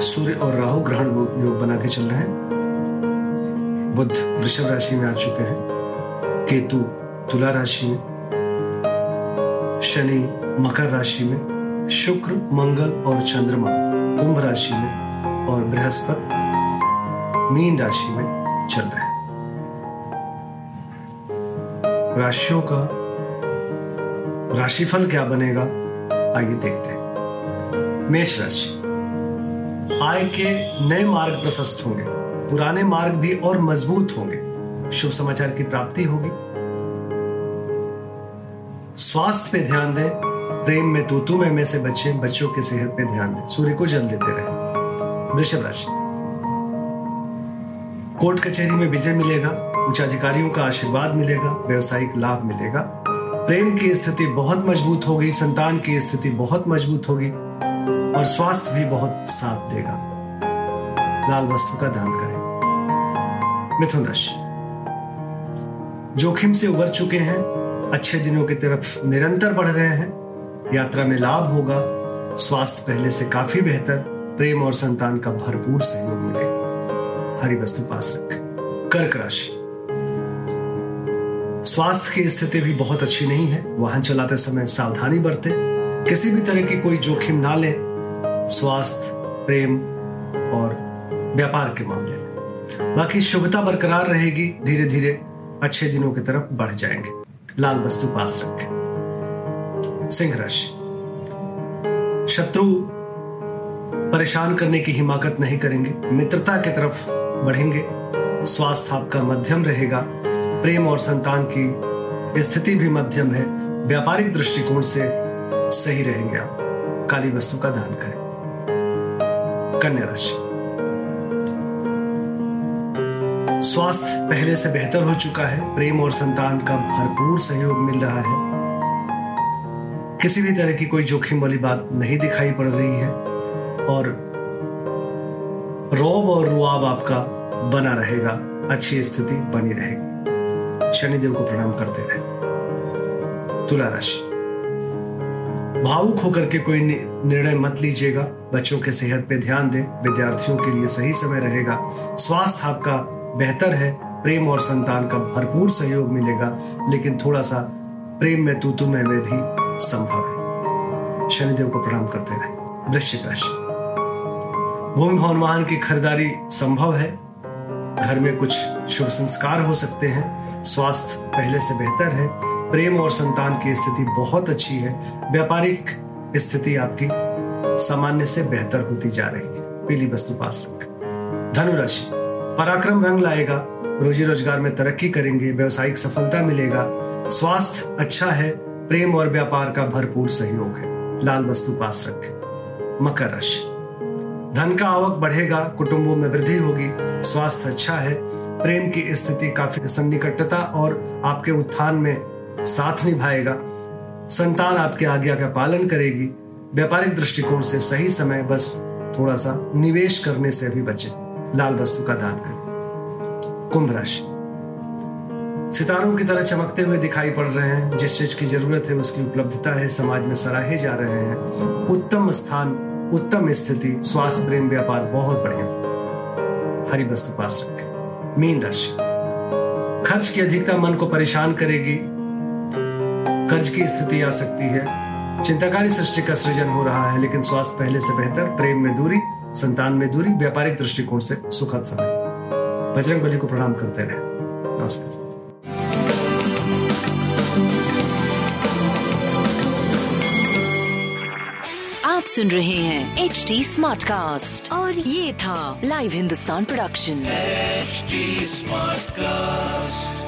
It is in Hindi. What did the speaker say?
सूर्य और राहु ग्रहण योग बना के चल रहे हैं। बुध वृषभ राशि में आ चुके हैं। केतु तुला राशि में। शनि मकर राशि में। शुक्र, मंगल और चंद्रमा कुंभ राशि में और बृहस्पति मीन राशि में चल रहे हैं। राशियों का राशिफल क्या बनेगा? आइए देखते हैं। मेष राशि। आय के नए मार्ग प्रशस्त होंगे पुराने मार्ग भी और मज़बूत होंगे। शुभ समाचार की प्राप्ति होगी। स्वास्थ्य पे ध्यान दें प्रेम में तूतू में, में से बच्चे बच्चों की सेहत पे ध्यान दें। सूर्य को जल देते रहे। वृषभ राशि। कोर्ट कचहरी में विजय मिलेगा उच्च अधिकारियों का आशीर्वाद मिलेगा व्यवसायिक लाभ मिलेगा। प्रेम की स्थिति बहुत मज़बूत होगी संतान की स्थिति बहुत मज़बूत होगी। और स्वास्थ्य भी बहुत साथ देगा। लाल वस्तु का दान करें। मिथुन राशि। जोखिम से उबर चुके हैं, अच्छे दिनों की तरफ़ निरंतर बढ़ रहे हैं, यात्रा में लाभ होगा, स्वास्थ्य पहले से काफ़ी बेहतर, प्रेम और संतान का भरपूर सहयोग मिलेगा हरी वस्तु पास रखें। कर्क राशि। स्वास्थ्य की स्थिति भी बहुत अच्छी नहीं है, वाहन चलाते समय सावधानी बरते। किसी भी तरह की कोई जोखिम ना लें। स्वास्थ्य, प्रेम और व्यापार के मामले में। बाकी शुभता बरकरार रहेगी धीरे धीरे अच्छे दिनों की तरफ़ बढ़ जाएँगे। लाल वस्तु पास रखें। सिंह राशि। शत्रु परेशान करने की हिमाकत नहीं करेंगे। मित्रता की तरफ़ बढ़ेंगे। स्वास्थ्य आपका मध्यम रहेगा। प्रेम और संतान की स्थिति भी मध्यम है। व्यापारिक दृष्टिकोण से सही रहेंगे आप। काली वस्तु का दान करें। कन्या राशि। स्वास्थ्य पहले से बेहतर हो चुका है। प्रेम और संतान का भरपूर सहयोग मिल रहा है। किसी भी तरह की कोई जोखिम वाली बात नहीं दिखाई पड़ रही है और रोब और रुआब आपका बना रहेगा। अच्छी स्थिति बनी रहेगी। शनिदेव को प्रणाम करते रहे। तुला राशि। भावुक होकर के कोई निर्णय मत लीजिएगा। बच्चों के सेहत पे ध्यान दें। विद्यार्थियों के लिए सही समय रहेगा। स्वास्थ्य आपका बेहतर है। प्रेम और संतान का भरपूर सहयोग मिलेगा। लेकिन थोड़ा सा प्रेम में तूतु में, में भी संभव है। शनिदेव को प्रणाम करते रहे। वृश्चिक राशि। भूमि भवन वाहन की खरीदारी संभव है। घर में कुछ शुभ संस्कार हो सकते हैं। स्वास्थ्य पहले से बेहतर है। प्रेम और संतान की स्थिति बहुत अच्छी है। व्यापारिक स्थिति आपकी सामान्य से बेहतर होती जा रही है। पीली वस्तु पास रखें। धनुराशि। पराक्रम रंग लाएगा। रोजी रोज़गार में तरक्की करेंगे। व्यवसायिक सफलता मिलेगा। स्वास्थ्य अच्छा है। प्रेम और व्यापार का भरपूर सहयोग है। लाल वस्तु पास रखें। मकर राशि। धन का आवक बढ़ेगा। कुटुंबों में वृद्धि होगी। स्वास्थ्य अच्छा है। प्रेम की स्थिति काफ़ी सन्निकटता और आपके उत्थान में साथ निभाएगा। संतान आपके आज्ञा का पालन करेगी। व्यापारिक दृष्टिकोण से सही समय बस थोड़ा सा निवेश करने से भी बचे। लाल वस्तु का दान करें। कुंभ राशि। सितारों की तरह चमकते हुए दिखाई पड़ रहे हैं। जिस चीज़ की ज़रूरत है, उसकी उपलब्धता है। समाज में सराहे जा रहे हैं। उत्तम स्थान, उत्तम स्थिति, स्वास्थ्य, प्रेम, व्यापार बहुत बढ़िया। हरी वस्तु पास रखें। मीन राशि। खर्च की अधिकता मन को परेशान करेगी। कर्ज की स्थिति आ सकती है। चिंताकारी सृष्टि का सृजन हो रहा है लेकिन स्वास्थ्य पहले से बेहतर प्रेम में दूरी संतान में दूरी व्यापारिक दृष्टिकोण से सुखद समय। बजरंग बली को प्रणाम करते रहे। नमस्कार। आप सुन रहे हैं एच डी स्मार्ट कास्ट और ये था live Hindustan production HD Smartcast.